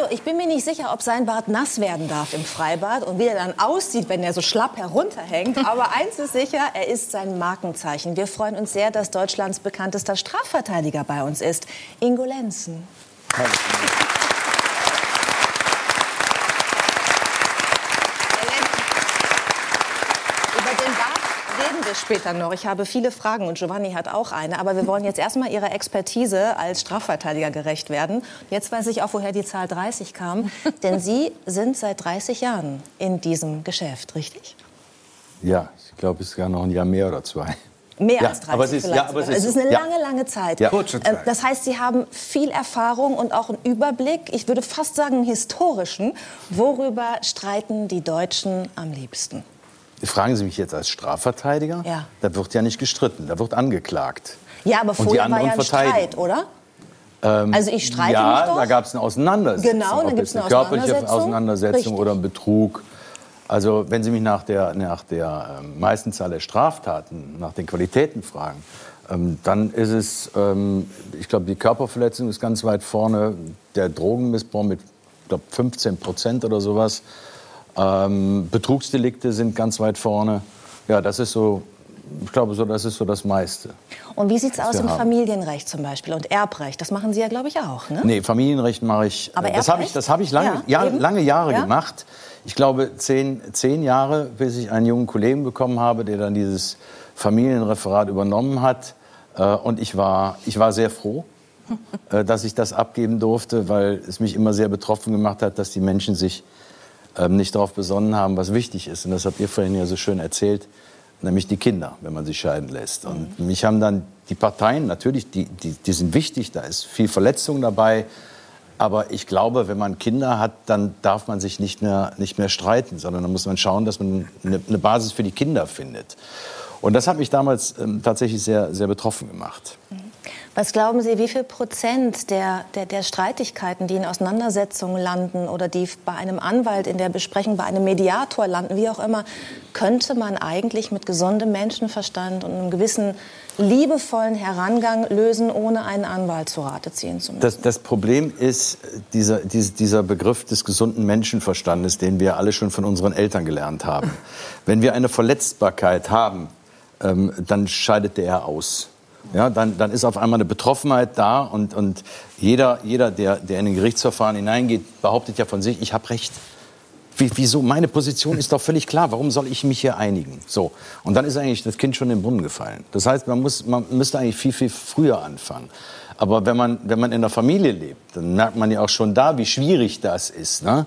Also ich bin mir nicht sicher, ob sein Bart nass werden darf im Freibad und wie er dann aussieht, wenn er so schlapp herunterhängt. Aber eins ist sicher, er ist sein Markenzeichen. Wir freuen uns sehr, dass Deutschlands bekanntester Strafverteidiger bei uns ist, Ingo Lenzen. Hallo. Wir später noch. Ich habe viele Fragen und Giovanni hat auch eine. Aber wir wollen jetzt erstmal Ihrer Expertise als Strafverteidiger gerecht werden. Jetzt weiß ich auch, woher die Zahl 30 kam. Denn Sie sind seit 30 Jahren in diesem Geschäft, richtig? Ja, ich glaube, es ist gar noch ein Jahr mehr oder zwei. Mehr ja, als 30 aber es ist, vielleicht. Ja, aber es ist, es ist eine lange, lange Zeit. Ja. Kurze ähm, Zeit. Das heißt, Sie haben viel Erfahrung und auch einen Überblick, ich würde fast sagen einen historischen. Worüber streiten die Deutschen am liebsten? Fragen Sie mich jetzt als Strafverteidiger? Ja. Da wird ja nicht gestritten, da wird angeklagt. Ja, aber vorher war ja ein Streit, oder? Ähm, also ich streite ja, mich doch. da gab es eine Auseinandersetzung. Genau, da gibt es eine, eine körperliche Auseinandersetzung Richtig. oder ein Betrug. Also wenn Sie mich nach der, nach der ähm, meisten Zahl der Straftaten, nach den Qualitäten fragen, ähm, dann ist es, ähm, ich glaube, die Körperverletzung ist ganz weit vorne, der Drogenmissbrauch mit, ich glaube, 15 Prozent oder sowas. Ähm, Betrugsdelikte sind ganz weit vorne. Ja, das ist so, ich glaube, so, das ist so das meiste. Und wie sieht es aus im haben. Familienrecht zum Beispiel und Erbrecht? Das machen Sie ja, glaube ich, auch, ne? Nee, Familienrecht mache ich. Aber das habe ich, das hab ich lange, ja, ja, lange Jahre ja? gemacht. Ich glaube, zehn, zehn Jahre, bis ich einen jungen Kollegen bekommen habe, der dann dieses Familienreferat übernommen hat. Äh, und ich war, ich war sehr froh, äh, dass ich das abgeben durfte, weil es mich immer sehr betroffen gemacht hat, dass die Menschen sich nicht darauf besonnen haben, was wichtig ist. Und das habt ihr vorhin ja so schön erzählt, nämlich die Kinder, wenn man sie scheiden lässt. Und mhm. mich haben dann die Parteien, natürlich, die, die, die sind wichtig, da ist viel Verletzung dabei. Aber ich glaube, wenn man Kinder hat, dann darf man sich nicht mehr, nicht mehr streiten, sondern dann muss man schauen, dass man eine, eine Basis für die Kinder findet. Und das hat mich damals ähm, tatsächlich sehr, sehr betroffen gemacht. Mhm. Was glauben Sie, wie viel Prozent der, der, der, Streitigkeiten, die in Auseinandersetzungen landen oder die bei einem Anwalt in der Besprechung, bei einem Mediator landen, wie auch immer, könnte man eigentlich mit gesundem Menschenverstand und einem gewissen liebevollen Herangang lösen, ohne einen Anwalt zu Rate ziehen zu müssen? Das, das Problem ist dieser, dieser Begriff des gesunden Menschenverstandes, den wir alle schon von unseren Eltern gelernt haben. Wenn wir eine Verletzbarkeit haben, ähm, dann scheidet der aus ja, dann, dann ist auf einmal eine Betroffenheit da und, und jeder, jeder der, der in ein Gerichtsverfahren hineingeht, behauptet ja von sich, ich habe Recht. Wie, wieso? Meine Position ist doch völlig klar. Warum soll ich mich hier einigen? So. Und dann ist eigentlich das Kind schon in den Brunnen gefallen. Das heißt, man, muss, man müsste eigentlich viel, viel früher anfangen. Aber wenn man, wenn man in der Familie lebt, dann merkt man ja auch schon da, wie schwierig das ist. Ne?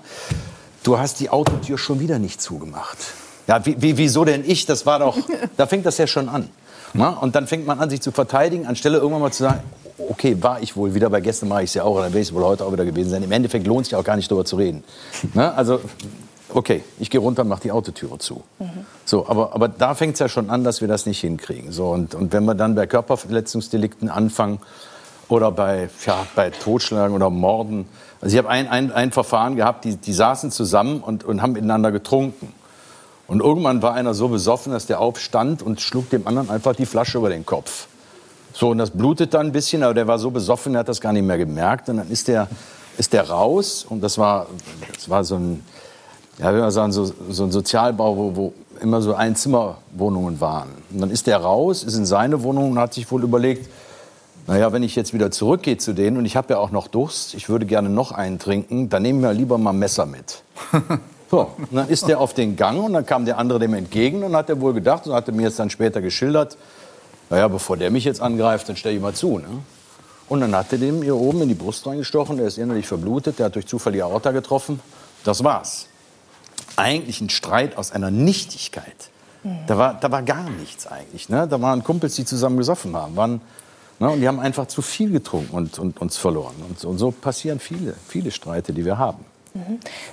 Du hast die Autotür schon wieder nicht zugemacht. Ja, wie, wie, wieso denn ich? Das war doch, da fängt das ja schon an. Na? Und dann fängt man an, sich zu verteidigen, anstelle irgendwann mal zu sagen, okay, war ich wohl wieder, bei gestern mache ich es ja auch, dann werde ich wohl heute auch wieder gewesen sein. Im Endeffekt lohnt es sich auch gar nicht darüber zu reden. Na? Also, okay, ich gehe runter und mache die Autotüre zu. Mhm. So, aber, aber da fängt es ja schon an, dass wir das nicht hinkriegen. So, und, und wenn wir dann bei Körperverletzungsdelikten anfangen oder bei, ja, bei Totschlagen oder Morden, also ich habe ein, ein, ein Verfahren gehabt, die, die saßen zusammen und, und haben miteinander getrunken. Und irgendwann war einer so besoffen, dass der aufstand und schlug dem anderen einfach die Flasche über den Kopf. So, und das blutet dann ein bisschen, aber der war so besoffen, er hat das gar nicht mehr gemerkt. Und dann ist der, ist der raus und das war, das war so ein, ja, wie wir sagen, so, so ein Sozialbau, wo, wo immer so Einzimmerwohnungen waren. Und dann ist der raus, ist in seine Wohnung und hat sich wohl überlegt, naja, wenn ich jetzt wieder zurückgehe zu denen und ich habe ja auch noch Durst, ich würde gerne noch einen trinken, dann nehmen wir lieber mal Messer mit. So, dann ist der auf den Gang und dann kam der andere dem entgegen und hat er wohl gedacht und hat mir jetzt dann später geschildert, naja, bevor der mich jetzt angreift, dann stelle ich mal zu. Ne? Und dann hat er dem hier oben in die Brust reingestochen, der ist innerlich verblutet, der hat durch Zufall die Aorta getroffen. Das war's. Eigentlich ein Streit aus einer Nichtigkeit. Da war, da war gar nichts eigentlich. Ne? Da waren Kumpels, die zusammen gesoffen haben. Waren, ne? Und die haben einfach zu viel getrunken und, und uns verloren. Und, und so passieren viele, viele Streite, die wir haben.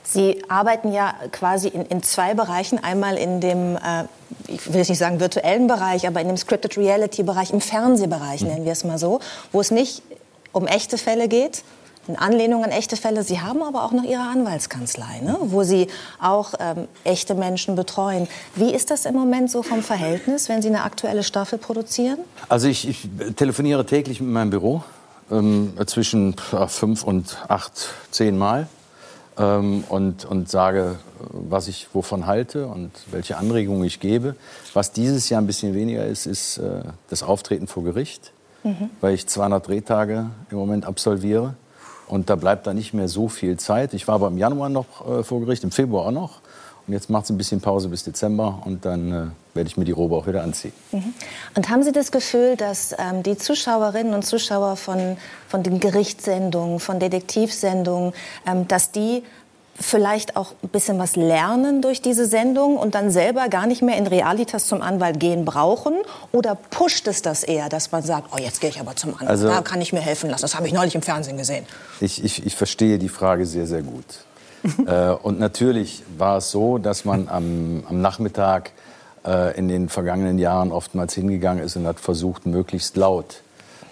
Sie arbeiten ja quasi in, in zwei Bereichen. Einmal in dem, äh, ich will nicht sagen virtuellen Bereich, aber in dem Scripted Reality Bereich, im Fernsehbereich, mhm. nennen wir es mal so, wo es nicht um echte Fälle geht, in Anlehnung an echte Fälle. Sie haben aber auch noch Ihre Anwaltskanzlei, ne? wo Sie auch ähm, echte Menschen betreuen. Wie ist das im Moment so vom Verhältnis, wenn Sie eine aktuelle Staffel produzieren? Also ich, ich telefoniere täglich mit meinem Büro ähm, zwischen fünf und acht, zehn Mal. Ähm, und, und sage, was ich wovon halte und welche Anregungen ich gebe. Was dieses Jahr ein bisschen weniger ist, ist äh, das Auftreten vor Gericht, mhm. weil ich 200 Drehtage im Moment absolviere. Und da bleibt da nicht mehr so viel Zeit. Ich war aber im Januar noch äh, vor Gericht, im Februar auch noch. Und jetzt macht es ein bisschen Pause bis Dezember und dann äh, werde ich mir die Robe auch wieder anziehen. Mhm. Und haben Sie das Gefühl, dass ähm, die Zuschauerinnen und Zuschauer von, von den Gerichtssendungen, von Detektivsendungen, ähm, dass die vielleicht auch ein bisschen was lernen durch diese Sendung und dann selber gar nicht mehr in Realitas zum Anwalt gehen brauchen? Oder pusht es das eher, dass man sagt, oh, jetzt gehe ich aber zum Anwalt, also, da kann ich mir helfen lassen, das habe ich neulich im Fernsehen gesehen? Ich, ich, ich verstehe die Frage sehr, sehr gut. äh, und natürlich war es so, dass man am, am Nachmittag in den vergangenen Jahren oftmals hingegangen ist und hat versucht, möglichst laut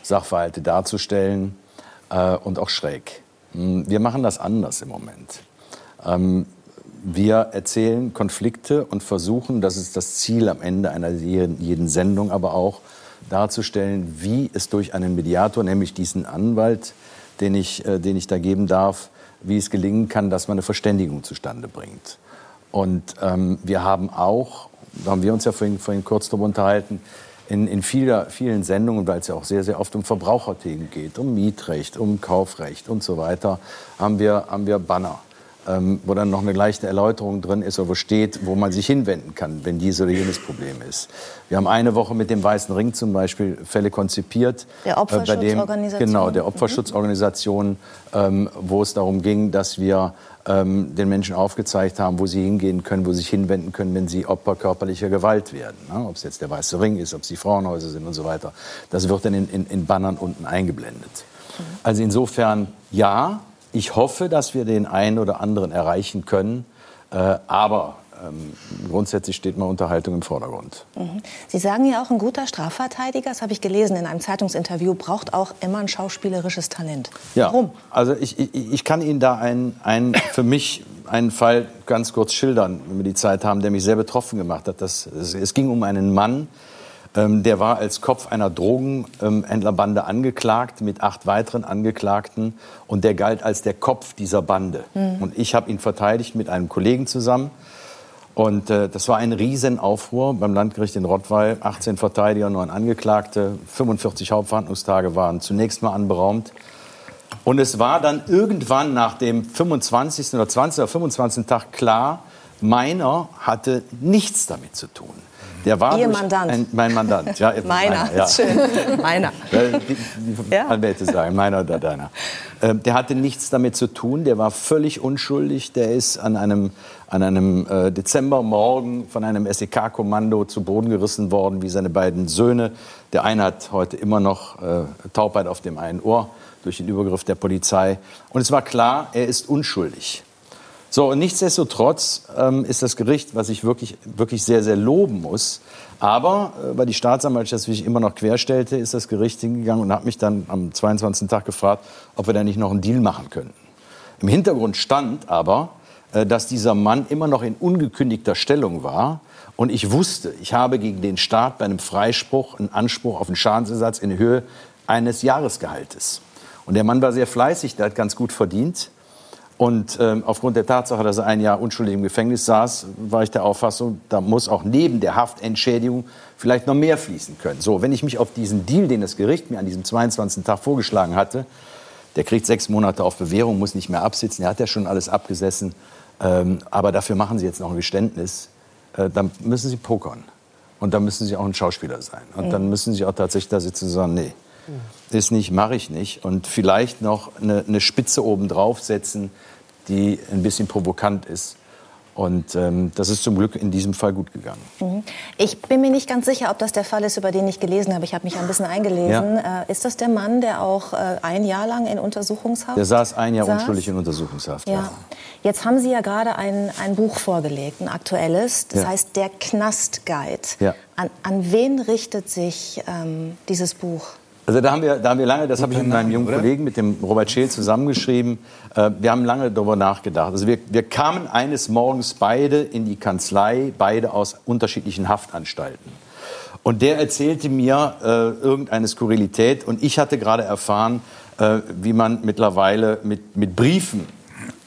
Sachverhalte darzustellen äh, und auch schräg. Hm, wir machen das anders im Moment. Ähm, wir erzählen Konflikte und versuchen, das ist das Ziel am Ende einer jeden Sendung, aber auch darzustellen, wie es durch einen Mediator, nämlich diesen Anwalt, den ich, äh, den ich da geben darf, wie es gelingen kann, dass man eine Verständigung zustande bringt. Und ähm, wir haben auch, da haben wir uns ja vorhin, vorhin kurz darüber unterhalten, in, in vieler, vielen Sendungen, weil es ja auch sehr, sehr oft um Verbraucherthemen geht, um Mietrecht, um Kaufrecht und so weiter, haben wir, haben wir Banner ähm, wo dann noch eine leichte Erläuterung drin ist oder wo steht, wo man sich hinwenden kann, wenn dies oder jenes Problem ist. Wir haben eine Woche mit dem Weißen Ring zum Beispiel Fälle konzipiert. Der Opferschutzorganisation. Äh, genau, der Opferschutzorganisation, ähm, wo es darum ging, dass wir ähm, den Menschen aufgezeigt haben, wo sie hingehen können, wo sie sich hinwenden können, wenn sie Opfer körperlicher Gewalt werden. Ne? Ob es jetzt der Weiße Ring ist, ob es die Frauenhäuser sind und so weiter. Das wird dann in, in, in Bannern unten eingeblendet. Mhm. Also insofern ja, ich hoffe, dass wir den einen oder anderen erreichen können. Äh, aber ähm, grundsätzlich steht mal Unterhaltung im Vordergrund. Mhm. Sie sagen ja auch, ein guter Strafverteidiger, das habe ich gelesen in einem Zeitungsinterview, braucht auch immer ein schauspielerisches Talent. Ja, Warum? Also ich, ich, ich kann Ihnen da einen, einen für mich einen Fall ganz kurz schildern, wenn wir die Zeit haben, der mich sehr betroffen gemacht hat. Das, es, es ging um einen Mann, ähm, der war als Kopf einer Drogenhändlerbande angeklagt mit acht weiteren Angeklagten und der galt als der Kopf dieser Bande. Mhm. Und ich habe ihn verteidigt mit einem Kollegen zusammen. Und äh, das war ein Riesenaufruhr beim Landgericht in Rottweil. 18 Verteidiger, 9 Angeklagte, 45 Hauptverhandlungstage waren zunächst mal anberaumt. Und es war dann irgendwann nach dem 25. oder 20. oder 25. Tag klar, meiner hatte nichts damit zu tun. Der war Ihr Mandant. Ein, mein Mandant, ja. meiner, meiner ja. schön. meiner. Die, die ja. Anwälte sagen, meiner oder deiner. Ähm, der hatte nichts damit zu tun, der war völlig unschuldig. Der ist an einem, an einem äh, Dezembermorgen von einem SEK-Kommando zu Boden gerissen worden, wie seine beiden Söhne. Der eine hat heute immer noch äh, Taubheit auf dem einen Ohr durch den Übergriff der Polizei. Und es war klar, er ist unschuldig. So, und nichtsdestotrotz ähm, ist das Gericht, was ich wirklich, wirklich sehr, sehr loben muss, aber äh, weil die Staatsanwaltschaft sich immer noch querstellte, ist das Gericht hingegangen und hat mich dann am 22. Tag gefragt, ob wir da nicht noch einen Deal machen können. Im Hintergrund stand aber, äh, dass dieser Mann immer noch in ungekündigter Stellung war. Und ich wusste, ich habe gegen den Staat bei einem Freispruch einen Anspruch auf einen Schadensersatz in Höhe eines Jahresgehaltes. Und der Mann war sehr fleißig, der hat ganz gut verdient. Und ähm, aufgrund der Tatsache, dass er ein Jahr unschuldig im Gefängnis saß, war ich der Auffassung, da muss auch neben der Haftentschädigung vielleicht noch mehr fließen können. So, wenn ich mich auf diesen Deal, den das Gericht mir an diesem 22. Tag vorgeschlagen hatte, der kriegt sechs Monate auf Bewährung, muss nicht mehr absitzen, er hat ja schon alles abgesessen, ähm, aber dafür machen Sie jetzt noch ein Geständnis, äh, dann müssen Sie pokern. Und dann müssen Sie auch ein Schauspieler sein. Und dann müssen Sie auch tatsächlich da sitzen und sagen, nee, ist nicht, mache ich nicht. Und vielleicht noch eine, eine Spitze oben drauf setzen, die ein bisschen provokant ist. Und ähm, das ist zum Glück in diesem Fall gut gegangen. Mhm. Ich bin mir nicht ganz sicher, ob das der Fall ist, über den ich gelesen habe. Ich habe mich ein bisschen eingelesen. Ja. Äh, ist das der Mann, der auch äh, ein Jahr lang in Untersuchungshaft Der saß ein Jahr saß? unschuldig in Untersuchungshaft. Ja. ja. Jetzt haben Sie ja gerade ein, ein Buch vorgelegt, ein aktuelles. Das ja. heißt Der Knastguide. Ja. An, an wen richtet sich ähm, dieses Buch? Also da haben wir, da haben wir lange, das habe ich mit meinem jungen oder? Kollegen, mit dem Robert Scheel zusammengeschrieben. Äh, wir haben lange darüber nachgedacht. Also wir, wir kamen eines Morgens beide in die Kanzlei, beide aus unterschiedlichen Haftanstalten. Und der erzählte mir äh, irgendeine Skurrilität und ich hatte gerade erfahren, äh, wie man mittlerweile mit, mit Briefen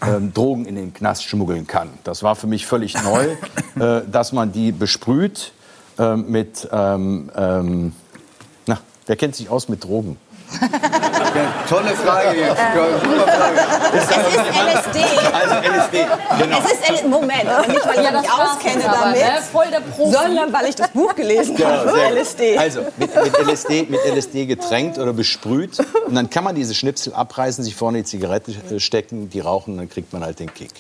ähm, Drogen in den Knast schmuggeln kann. Das war für mich völlig neu, äh, dass man die besprüht äh, mit, ähm, ähm, wer kennt sich aus mit Drogen? Ja, tolle Frage jetzt. Super Frage. Es ist LSD. Also LSD, genau. Es ist L Moment, aber nicht, weil ich mich auskenne damit, ne? Voll der Profi. sondern weil ich das Buch gelesen Genau, habe. LSD. Also mit, mit, LSD, mit LSD getränkt oder besprüht. Und dann kann man diese Schnipsel abreißen, sich vorne die Zigarette äh, stecken, die rauchen, dann kriegt man halt den Kick.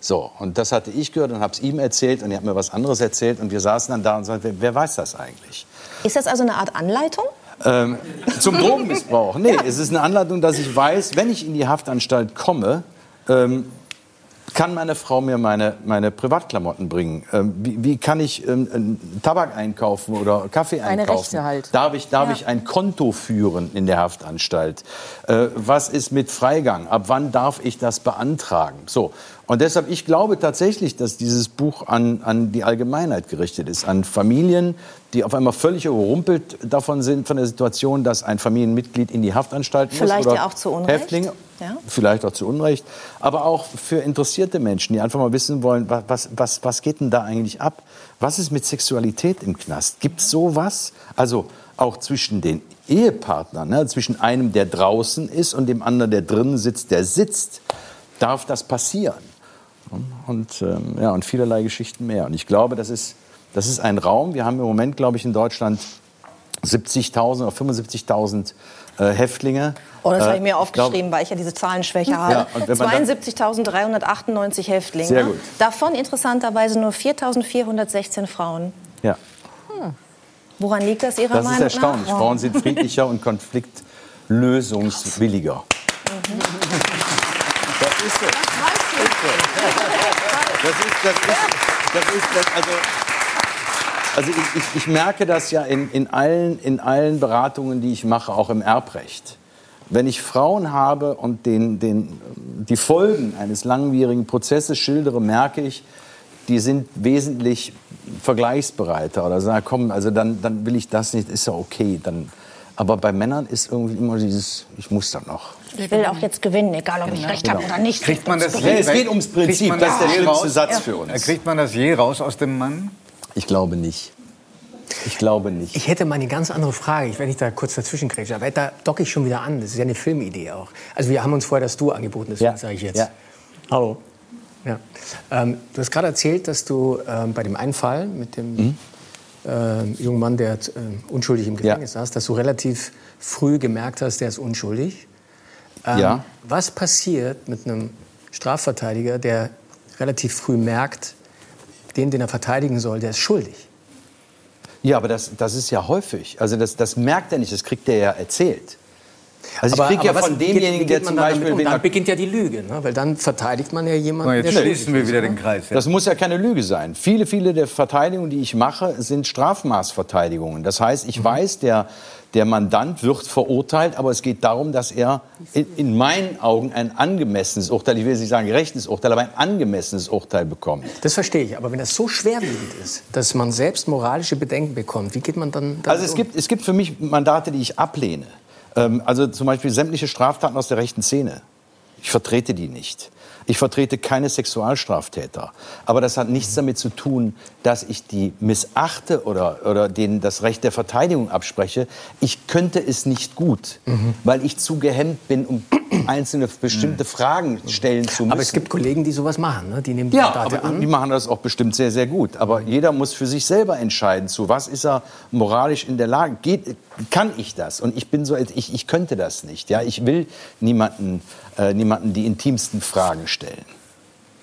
So, und das hatte ich gehört und habe es ihm erzählt und er hat mir was anderes erzählt und wir saßen dann da und sagten, wer, wer weiß das eigentlich? Ist das also eine Art Anleitung? Ähm, zum Drogenmissbrauch. Nee, es ist eine Anleitung, dass ich weiß, wenn ich in die Haftanstalt komme, ähm, kann meine Frau mir meine, meine Privatklamotten bringen? Ähm, wie, wie kann ich ähm, Tabak einkaufen oder Kaffee einkaufen? Rechte halt. Darf, ich, darf Ja. ich ein Konto führen in der Haftanstalt? Äh, was ist mit Freigang? Ab wann darf ich das beantragen? So. Und deshalb, ich glaube tatsächlich, dass dieses Buch an, an die Allgemeinheit gerichtet ist, an Familien, die auf einmal völlig überrumpelt davon sind, von der Situation, dass ein Familienmitglied in die Haftanstalt muss. Vielleicht oder ja auch zu Unrecht. Häftlinge, Ja. vielleicht auch zu Unrecht, aber auch für interessierte Menschen, die einfach mal wissen wollen, wa- was, was, was geht denn da eigentlich ab? Was ist mit Sexualität im Knast? Gibt es sowas? Also auch zwischen den Ehepartnern, ne? zwischen einem, der draußen ist und dem anderen, der drinnen sitzt, der sitzt. Darf das passieren? Und, ähm, ja, und vielerlei Geschichten mehr. Und ich glaube, das ist, das ist ein Raum. Wir haben im Moment, glaube ich, in Deutschland 70.000 oder 75.000 äh, Häftlinge. Oh, das habe Äh, ich mir glaub- aufgeschrieben, weil ich ja diese Zahlenschwäche habe. wenn man dann- 72.398 Häftlinge. Sehr gut. Davon interessanterweise nur 4.416 Frauen. Ja, Woran liegt das Ihrer das Meinung ist erstaunlich. nach? Frauen sind friedlicher und konfliktlösungswilliger. Das ist so. Das ist, das ist, das ist, das, also, also ich, ich, ich merke das ja in, in, allen, in allen Beratungen, die ich mache, auch im Erbrecht. Wenn ich Frauen habe und den, den, die Folgen eines langwierigen Prozesses schildere, merke ich, die sind wesentlich vergleichsbereiter oder sagen, komm, also dann, dann will ich das nicht, ist ja okay. Dann, aber bei Männern ist irgendwie immer dieses, ich muss da noch. Ich will auch jetzt gewinnen, egal ob ich recht habe oder nicht. Kriegt man das Ja, es geht ums Prinzip, man das ist der schlimmste raus? Satz für uns. Kriegt man das je raus aus dem Mann? Ich glaube nicht. Ich glaube nicht. Ich hätte mal eine ganz andere Frage, ich, wenn ich da kurz dazwischen kriege. Aber da docke ich schon wieder an. Das ist ja eine Filmidee auch. Also wir haben uns vorher das Du angeboten, deswegen Ja. sage ich jetzt. Ja. Hallo. Ja. Ähm, du hast gerade erzählt, dass du ähm, bei dem einen Fall mit dem Mhm. ähm, jungen Mann, der ähm, unschuldig im Gefängnis saß, dass du relativ früh gemerkt hast, der ist unschuldig. Ähm, Ja. Was passiert mit einem Strafverteidiger, der relativ früh merkt, den, den er verteidigen soll, der ist schuldig? Ja, aber das, das ist ja häufig. Also das, das merkt er nicht, das kriegt er ja erzählt. Also ich Aber- kriege ja von demjenigen, der zum Beispiel... Um? Dann beginnt ja die Lüge, ne? weil dann verteidigt man ja jemanden, So, jetzt schließen wir wieder ne? den Kreis. Ja. Das muss ja keine Lüge sein. Viele, viele der Verteidigungen, die ich mache, sind Strafmaßverteidigungen. Das heißt, ich weiß, der, der Mandant wird verurteilt, aber es geht darum, dass er in, in meinen Augen ein angemessenes Urteil, ich will nicht sagen gerechtes Urteil, aber ein angemessenes Urteil bekommt. Das verstehe ich. Aber wenn das so schwerwiegend ist, dass man selbst moralische Bedenken bekommt, wie geht man dann damit Also es um? gibt, es gibt für mich Mandate, die ich ablehne. Ähm, also zum Beispiel sämtliche Straftaten aus der rechten Szene. Ich vertrete die nicht. Ich vertrete keine Sexualstraftäter. Aber das hat nichts damit zu tun, dass ich die missachte oder, oder denen das Recht der Verteidigung abspreche. Ich könnte es nicht gut, Mhm. weil ich zu gehemmt bin, um einzelne bestimmte Fragen stellen zu müssen. Aber es gibt Kollegen, die sowas machen. Ne? Die nehmen die Ja, Mandate aber an. die machen das auch bestimmt sehr, sehr gut. Aber jeder muss für sich selber entscheiden, zu was ist er moralisch in der Lage. Geht, kann ich das? Und ich bin so, ich, ich könnte das nicht. Ja, ich will niemanden, äh, niemanden die intimsten Fragen stellen.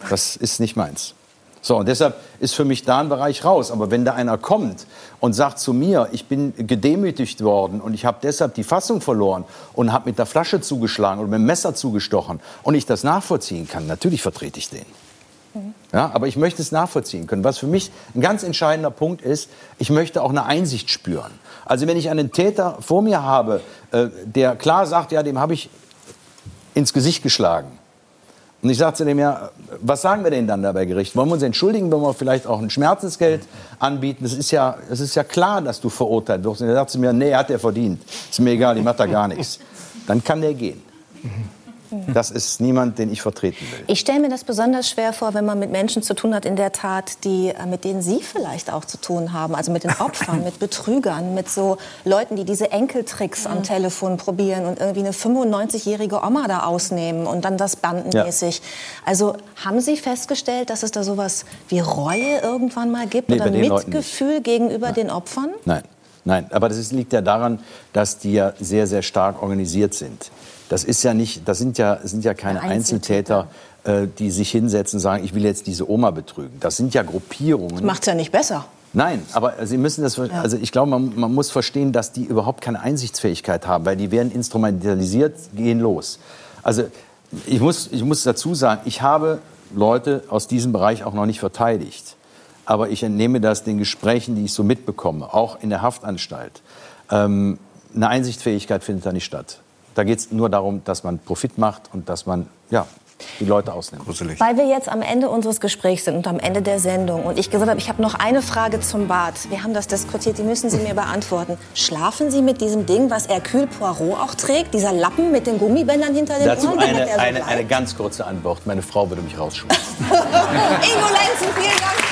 Das ist nicht meins. So, und deshalb ist für mich da ein Bereich raus. Aber wenn da einer kommt und sagt zu mir, ich bin gedemütigt worden und ich habe deshalb die Fassung verloren und habe mit der Flasche zugeschlagen oder mit dem Messer zugestochen und ich das nachvollziehen kann, natürlich vertrete ich den. Ja, aber ich möchte es nachvollziehen können. Was für mich ein ganz entscheidender Punkt ist, ich möchte auch eine Einsicht spüren. Also wenn ich einen Täter vor mir habe, äh, der klar sagt, ja, dem habe ich ins Gesicht geschlagen. Und ich sage zu dem, ja, was sagen wir denn dann da bei Gericht? Wollen wir uns entschuldigen, wollen wir vielleicht auch ein Schmerzensgeld anbieten? Das ist ja, ist ja klar, dass du verurteilt wirst. Und er sagt zu mir, nee, hat er verdient. Ist mir egal, ich mache da gar nichts. Dann kann der gehen. Das ist niemand, den ich vertreten will. Ich stelle mir das besonders schwer vor, wenn man mit Menschen zu tun hat, in der Tat, die, äh, mit denen Sie vielleicht auch zu tun haben. Also mit den Opfern, mit Betrügern, mit so Leuten, die diese Enkeltricks am Telefon probieren und irgendwie eine 95-jährige Oma da ausnehmen und dann das bandenmäßig. Ja. Also haben Sie festgestellt, dass es da sowas wie Reue irgendwann mal gibt nee, oder Mitgefühl gegenüber Nein. den Opfern? Nein. Nein, aber das ist, liegt ja daran, dass die ja sehr, sehr stark organisiert sind. Das ist ja nicht, das sind ja, sind ja keine Einzeltäter, Einzeltäter äh, die sich hinsetzen und sagen, ich will jetzt diese Oma betrügen. Das sind ja Gruppierungen. Das macht es ja nicht besser. Nein, aber Sie müssen das, also ich glaube, man, man, muss verstehen, dass die überhaupt keine Einsichtsfähigkeit haben, weil die werden instrumentalisiert, gehen los. Also ich muss, ich muss dazu sagen, ich habe Leute aus diesem Bereich auch noch nicht verteidigt. Aber ich entnehme das den Gesprächen, die ich so mitbekomme, auch in der Haftanstalt. Ähm, eine Einsichtsfähigkeit findet da nicht statt. Da geht es nur darum, dass man Profit macht und dass man ja, die Leute ausnimmt. Gruselig. Weil wir jetzt am Ende unseres Gesprächs sind und am Ende der Sendung und ich gesagt habe, ich habe noch eine Frage zum Bad. Wir haben das diskutiert, die müssen Sie mir beantworten. Schlafen Sie mit diesem Ding, was Hercule Poirot auch trägt, dieser Lappen mit den Gummibändern hinter den Dazu Ohren? Eine, so eine, eine, ganz kurze Antwort. Meine Frau würde mich rausschmeißen. Ingo Lenzen, vielen Dank.